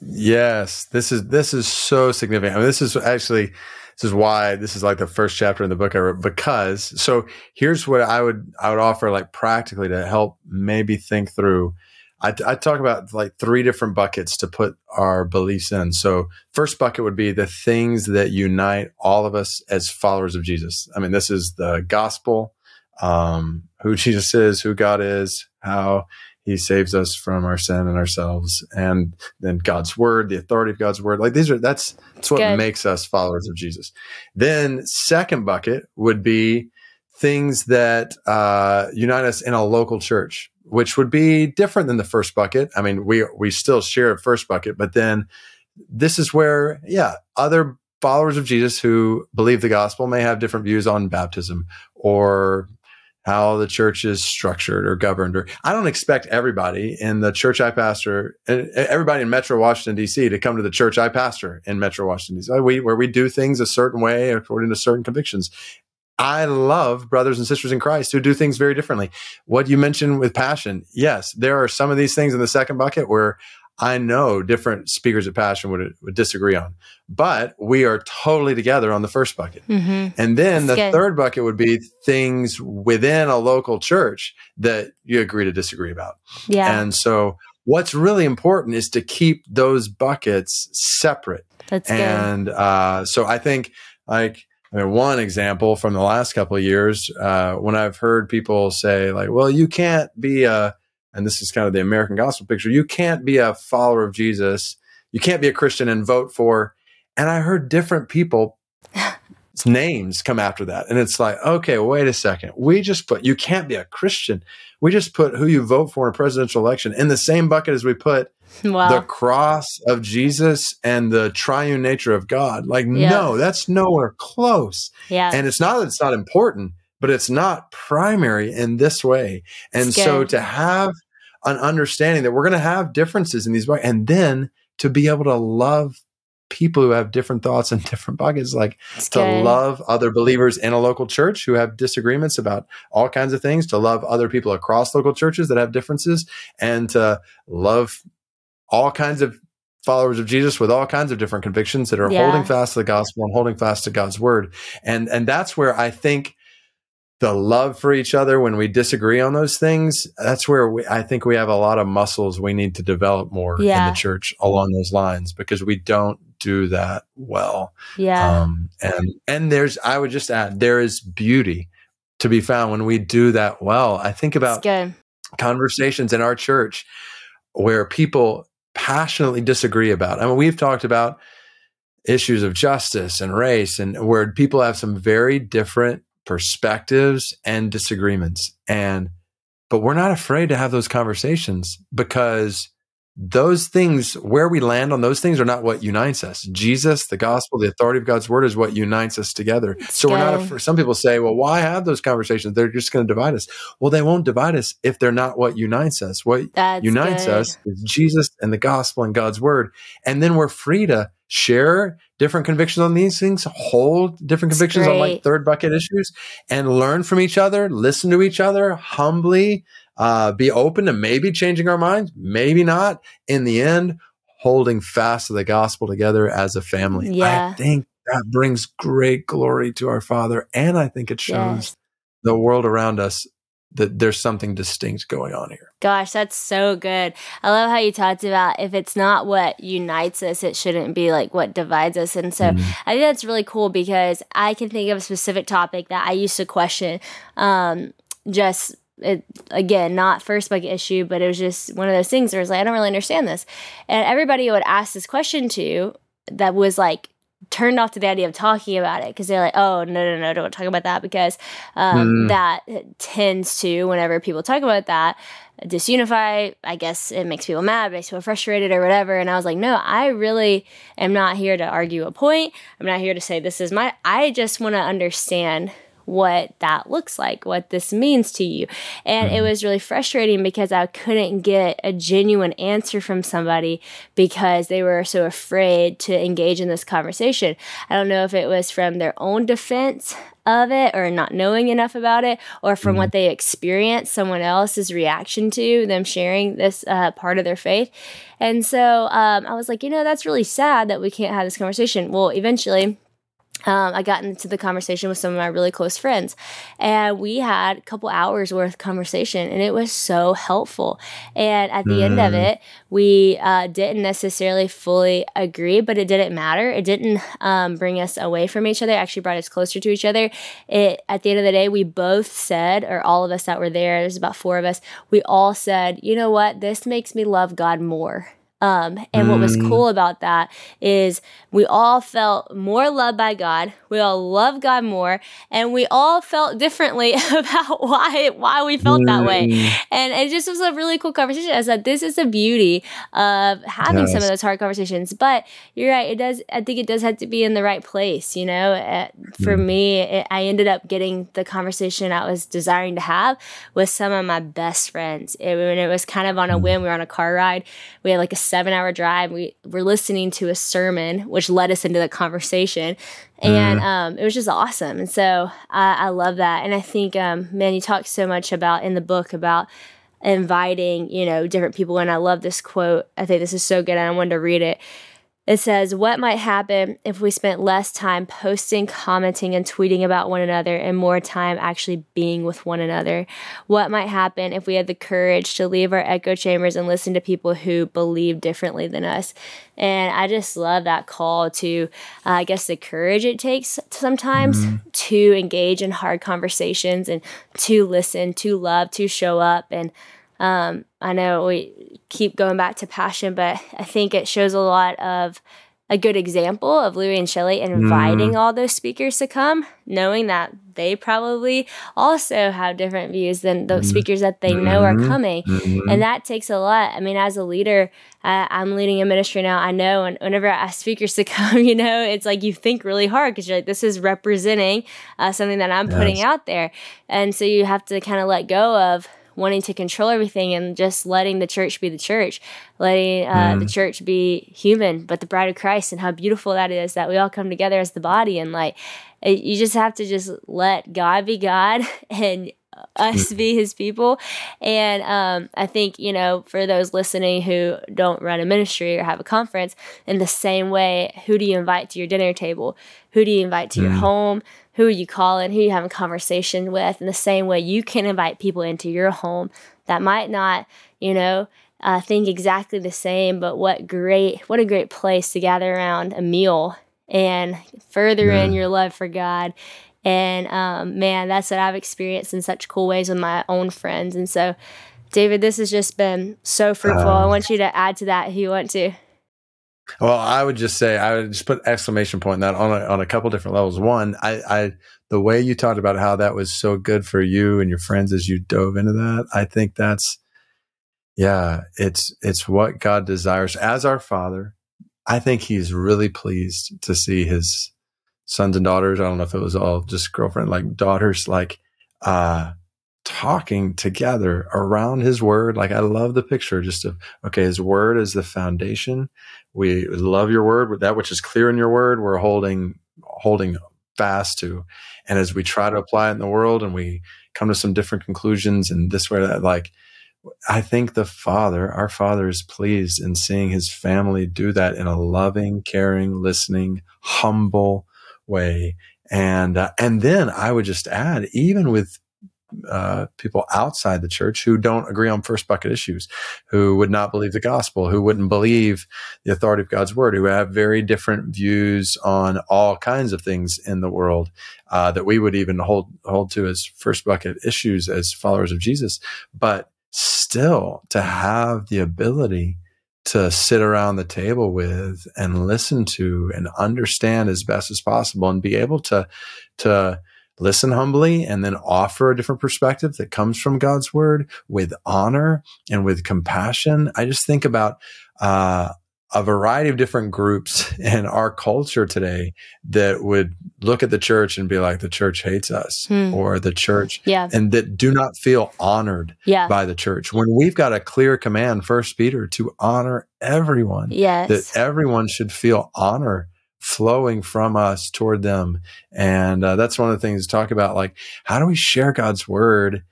Yes, this is this is so significant. I mean, this is actually this is why this is like the first chapter in the book I wrote because so here's what I would I would offer like practically to help maybe think through. I, I talk about like three different buckets to put our beliefs in. So first bucket would be the things that unite all of us as followers of Jesus. I mean, this is the gospel, um, who Jesus is, who God is, how he saves us from our sin and ourselves and then god's word the authority of god's word. Like these are that's that's what Good. makes us followers of jesus. Then second bucket would be things that uh, unite us in a local church which would be different than the first bucket. I mean we we still share a first bucket but then this is where yeah other followers of jesus who believe the gospel may have different views on baptism or how the church is structured or governed. Or I don't expect everybody in the church I pastor, everybody in Metro Washington D.C. to come to the church I pastor in Metro Washington D.C. We, where we do things a certain way according to certain convictions. I love brothers and sisters in Christ who do things very differently. What you mentioned with passion, yes, there are some of these things in the second bucket where I know different speakers of passion would, would disagree on, but we are totally together on the first bucket. Mm-hmm. And then That's the good. third bucket would be things within a local church that you agree to disagree about. Yeah. And so what's really important is to keep those buckets separate. That's and, good. Uh, so I think like, I mean, one example from the last couple of years, uh, when I've heard people say like, well, you can't be a, and this is kind of the American gospel picture. You can't be a follower of Jesus. You can't be a Christian and vote for. And I heard different people names come after that. And it's like, okay, wait a second. We just put, you can't be a Christian. We just put who you vote for in a presidential election in the same bucket as we put wow. the cross of Jesus and the triune nature of God. Like, no, that's nowhere close. Yeah. And it's not that it's not important, but it's not primary in this way. And so to have an understanding that we're going to have differences in these ways, and then to be able to love people who have different thoughts and different buckets, like it's to good. love other believers in a local church who have disagreements about all kinds of things, to love other people across local churches that have differences, and to love all kinds of followers of Jesus with all kinds of different convictions that are yeah. holding fast to the gospel and holding fast to God's word. And and that's where I think the love for each other when we disagree on those things that's where we, i think we have a lot of muscles we need to develop more yeah. in the church along those lines because we don't do that well. Yeah. Um, and and there's i would just add there is beauty to be found when we do that well. I think about conversations in our church where people passionately disagree about i mean we've talked about issues of justice and race and where people have some very different perspectives and disagreements. And, but we're not afraid to have those conversations because those things, where we land on those things, are not what unites us. Jesus, the gospel, the authority of God's word is what unites us together. so we're not. Afraid. Some people say, "Well, why have those conversations? They're just going to divide us." Well, they won't divide us if they're not what unites us. What That's unites good. us is Jesus and the gospel and God's word, and then we're free to share different convictions on these things, hold different convictions on like third bucket issues, and learn from each other, listen to each other humbly, uh, be open to maybe changing our minds, maybe not. In the end, holding fast to the gospel together as a family. Yeah. I think that brings great glory to our Father. And I think it shows yes. the world around us that there's something distinct going on here. Gosh, that's so good. I love how you talked about if it's not what unites us, it shouldn't be like what divides us. And so mm-hmm. I think that's really cool because I can think of a specific topic that I used to question. Um, just it, again, not first big issue, but it was just one of those things where it's like, I don't really understand this. And everybody would ask this question to that was like turned off to the idea of talking about it because they're like, oh, no, no, no, don't talk about that because um, mm. that tends to, whenever people talk about that, disunify. I guess it makes people mad, makes people frustrated or whatever. And I was like, no, I really am not here to argue a point. I'm not here to say this is my, I just want to understand what that looks like, what this means to you. And it mm-hmm. was really frustrating because I couldn't get a genuine answer from somebody because they were so afraid to engage in this conversation. I don't know if it was from their own defense of it or not knowing enough about it or from mm-hmm. what they experienced someone else's reaction to them sharing this uh, part of their faith and so um, i was like you know that's really sad that we can't have this conversation well eventually um, I got into the conversation with some of my really close friends, and we had a couple hours worth of conversation, and it was so helpful. And at the mm. end of mm. it, we uh, didn't necessarily fully agree, but it didn't matter. It didn't um, bring us away from each other. It actually brought us closer to each other. It at the end of the day, we both said, or all of us that were there, there's about four of us, we all said, you know what, this makes me love God more. Um, and mm. what was mm. cool about that is we all felt more loved by God. We all loved God more, and we all felt differently about why why we felt mm. that way. Mm. And it just was a really cool conversation. I said, this is the beauty of having yes. some of those hard conversations. But you're right; it does. I think it does have to be in the right place. You know, uh, for mm. me, it, I ended up getting the conversation I was desiring to have with some of my best friends. It, it was kind of on a mm. whim. We were on a car ride. We had like a seven hour drive. We were listening to a sermon, which led us into the conversation. And mm. um, it was just awesome. And so I, I love that. And I think, um, man, you talk so much about in the book about inviting, you know, different people. And I love this quote. I think this is so good. And I wanted to read it. It says, What might happen if we spent less time posting, commenting, and tweeting about one another and more time actually being with one another? What might happen if we had the courage to leave our echo chambers and listen to people who believe differently than us? And I just love that call to, uh, I guess, the courage it takes sometimes mm-hmm. to engage in hard conversations and to listen, to love, to show up. And um, I know we keep going back to passion, but I think it shows a lot of a good example of Louie and Shelley inviting mm. all those speakers to come, knowing that they probably also have different views than the mm. speakers that they know are mm-hmm. coming. Mm-hmm. And that takes a lot. I mean, as a leader, uh, I'm leading a ministry now. I know, and whenever I ask speakers to come, you know, it's like you think really hard because you're like, this is representing uh, something that I'm yes. putting out there. And so you have to kind of let go of wanting to control everything and just letting the church be the church, letting uh, mm. the church be human, but the bride of Christ, and how beautiful that is that we all come together as the body. And like, it, you just have to just let God be God and us mm. be his people. And um, I think, you know, for those listening who don't run a ministry or have a conference, in the same way, who do you invite to your dinner table? Who do you invite to mm. your home? Who are you calling, who you having a conversation with, in the same way you can invite people into your home that might not, you know, uh, think exactly the same, but what great, what a great place to gather around a meal and further yeah. in your love for God. And um, man, that's what I've experienced in such cool ways with my own friends. And so, David, this has just been so fruitful. Uh, I want you to add to that if you want to. Well, I would just say I would just put exclamation point that on a, on a couple different levels. One, I, I the way you talked about how that was so good for you and your friends as you dove into that, I think that's yeah, it's it's what God desires as our Father. I think He's really pleased to see His sons and daughters. I don't know if it was all just girlfriend, like daughters, like uh talking together around his word. Like I love the picture just of, okay, his word is the foundation. We love your word. That which is clear in your word, we're holding, holding fast to. And as we try to apply it in the world and we come to some different conclusions and this way, that like, I think the father, our father is pleased in seeing his family do that in a loving, caring, listening, humble way. And, uh, and then I would just add, even with uh, people outside the church who don't agree on first bucket issues, who would not believe the gospel, who wouldn't believe the authority of God's word, who have very different views on all kinds of things in the world uh, that we would even hold hold to as first bucket issues as followers of Jesus, but still to have the ability to sit around the table with and listen to and understand as best as possible and be able to to listen humbly and then offer a different perspective that comes from God's word with honor and with compassion. I just think about uh, a variety of different groups in our culture today that would look at the church and be like, the church hates us hmm. or the church, yeah. and that do not feel honored yeah. by the church. When we've got a clear command, First Peter, to honor everyone, yes. that everyone should feel honor flowing from us toward them. And uh, that's one of the things to talk about. Like, how do we share God's word?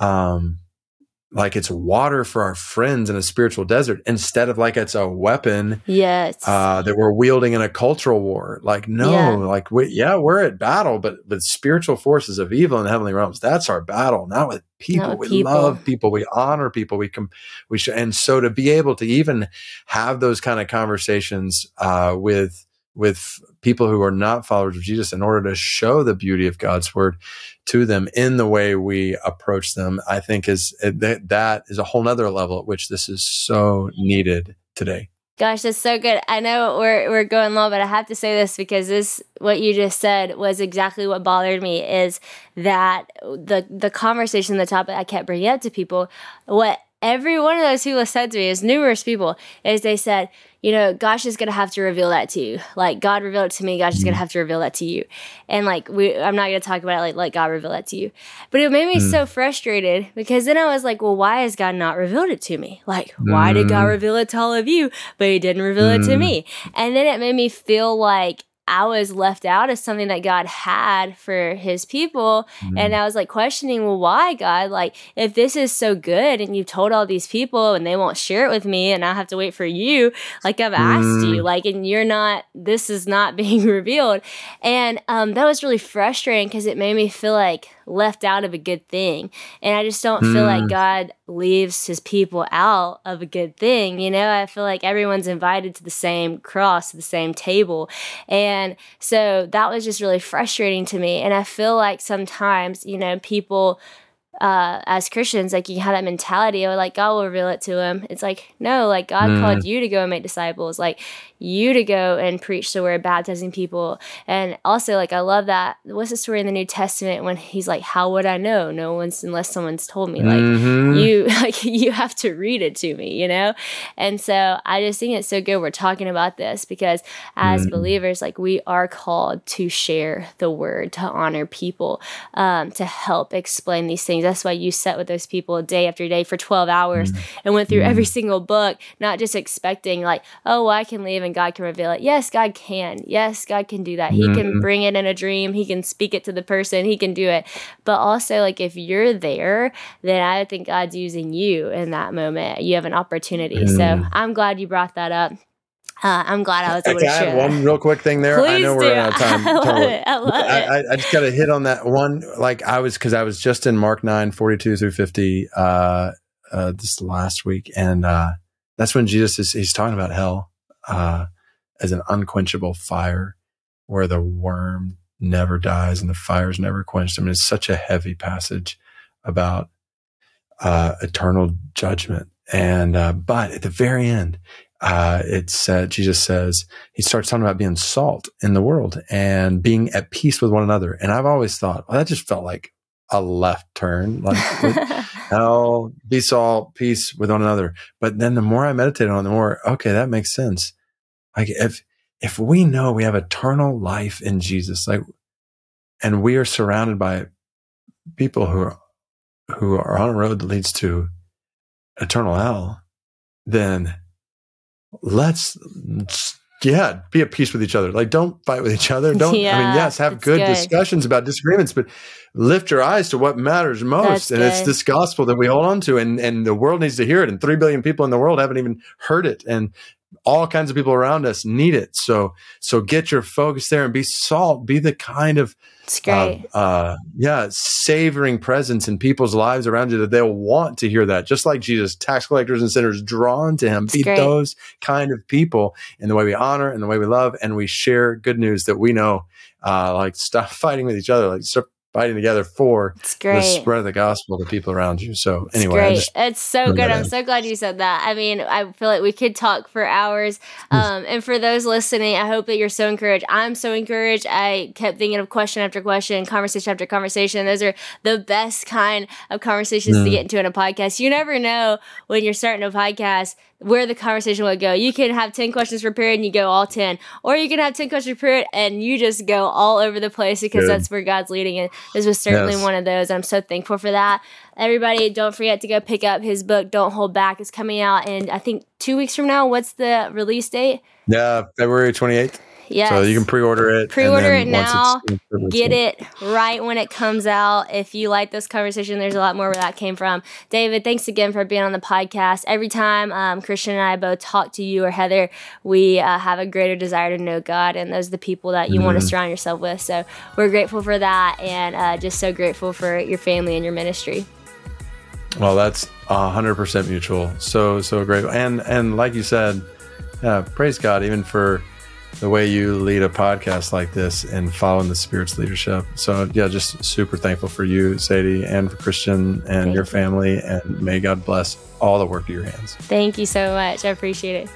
Um, like it's water for our friends in a spiritual desert instead of like it's a weapon yes uh, that we're wielding in a cultural war like no Yeah. like we, yeah we're at battle but but spiritual forces of evil in the heavenly realms that's our battle not with people with we people. love people we honor people we com- we should and so to be able to even have those kind of conversations uh, with with people who are not followers of Jesus in order to show the beauty of God's word to them in the way we approach them, I think is uh, that, that is a whole nother level at which this is so needed today. Gosh, that's so good. I know we're we're going long, but I have to say this because this what you just said was exactly what bothered me is that the the conversation, the topic I kept bringing up to people, what every one of those people said to me is numerous people is they said, you know, gosh is gonna have to reveal that to you. Like God revealed it to me, gosh is gonna have to reveal that to you. And like we I'm not gonna talk about it like like God reveal that to you. But it made me so frustrated because then I was like, well, why has God not revealed it to me? Like, why did God Mm. reveal it to all of you, but he didn't reveal it to Mm. me? And then it made me feel like I was left out of something that God had for his people. And I was like questioning, well, why, God? Like, if this is so good and you told all these people and they won't share it with me and I have to wait for you, like I've asked Mm. you, like, and you're not, this is not being revealed. And um, that was really frustrating because it made me feel like left out of a good thing. And I just don't feel like Mm. God leaves his people out of a good thing. You know, I feel like everyone's invited to the same cross, the same table. And so that was just really frustrating to me. And I feel like sometimes, you know, people uh, as Christians, like you have that mentality of like God will reveal it to him. It's like no, like God Mm. called you to go and make disciples, like you to go and preach the word, baptizing people, and also like I love that. What's the story in the New Testament when he's like, "How would I know? No one's unless someone's told me." Like Mhm. you, like you have to read it to me, you know. And so I just think it's so good we're talking about this because as Mm. believers, like we are called to share the word, to honor people, um, to help explain these things. That's why you sat with those people day after day for 12 hours and went through every single book, not just expecting, like, oh, well, I can leave and God can reveal it. Yes, God can. Yes, God can do that. He can Mhm. bring it in a dream, He can speak it to the person, He can do it. But also, like, if you're there, then I think God's using you in that moment. You have an opportunity. So Mm. I'm glad you brought that up. Uh, I'm glad I was able Okay, to share one real quick thing there. I know do. we're out of time. I love Totally. it. I love I, it. I, I just got to hit on that one. Like I was, cause I was just in Mark 9, 42 through 50, uh, uh, this last week. And, uh, that's when Jesus is, he's talking about hell, uh, as an unquenchable fire where the worm never dies and the fire's never quenched. I mean, it's such a heavy passage about, uh, eternal judgment. And, uh, but at the very end, uh, it's, uh, Jesus says, he starts talking about being salt in the world and being at peace with one another. And I've always thought, well, that just felt like a left turn, like hell, be salt, peace with one another. But then the more I meditated on the more, okay, that makes sense. Like if, if we know we have eternal life in Jesus, like, and we are surrounded by people who are, who are on a road that leads to eternal hell, then let's yeah be at peace with each other. Like don't fight with each other. Don't i mean yes have good, good. discussions about disagreements but lift your eyes to what matters most That's and it's this gospel that we hold on to and and the world needs to hear it and 3 billion people in the world haven't even heard it and all kinds of people around us need it so so get your focus there and be salt be the kind of it's great. uh, uh, yeah, savoring presence in people's lives around you that they'll want to hear that. Just like Jesus, tax collectors and sinners drawn to him. It's Be great. those kind of people in the way we honor and the way we love, and we share good news that we know. Uh, like stop fighting with each other, like stop fighting together for it's the spread of the gospel to people around you. So It's anyway, I great. it's so good. I'm in. so glad you said that. I mean, I feel like we could talk for hours. Um, and for those listening, I hope that you're so encouraged. I'm so encouraged. I kept thinking of question after question, conversation after conversation. Those are the best kind of conversations to Mm. get into in a podcast. You never know when you're starting a podcast where the conversation would go. You can have 10 questions prepared and you go all 10, or you can have 10 questions prepared and you just go all over the place because Good. that's where God's leading. And this was certainly Yes. one of those. I'm so thankful for that. Everybody, don't forget to go pick up his book, Don't Hold Back. It's coming out in, I think, two weeks from now. What's the release date? yeah, February 28th. Yes. So you can pre-order it. Pre-order it now. Get it right when it comes out. If you like this conversation, there's a lot more where that came from. David, thanks again for being on the podcast. Every time um, Christian and I both talk to you or Heather, we uh, have a greater desire to know God, and those are the people that you want to Mhm. surround yourself with. So we're grateful for that, and uh, just so grateful for your family and your ministry. Well, that's hundred percent mutual. So so great, and and like you said, yeah, praise God even for the way you lead a podcast like this and following the Spirit's leadership. So yeah, just super thankful for you, Sadie, and for Christian and Thank your family, and may God bless all the work of your hands. Thank you so much. I appreciate it.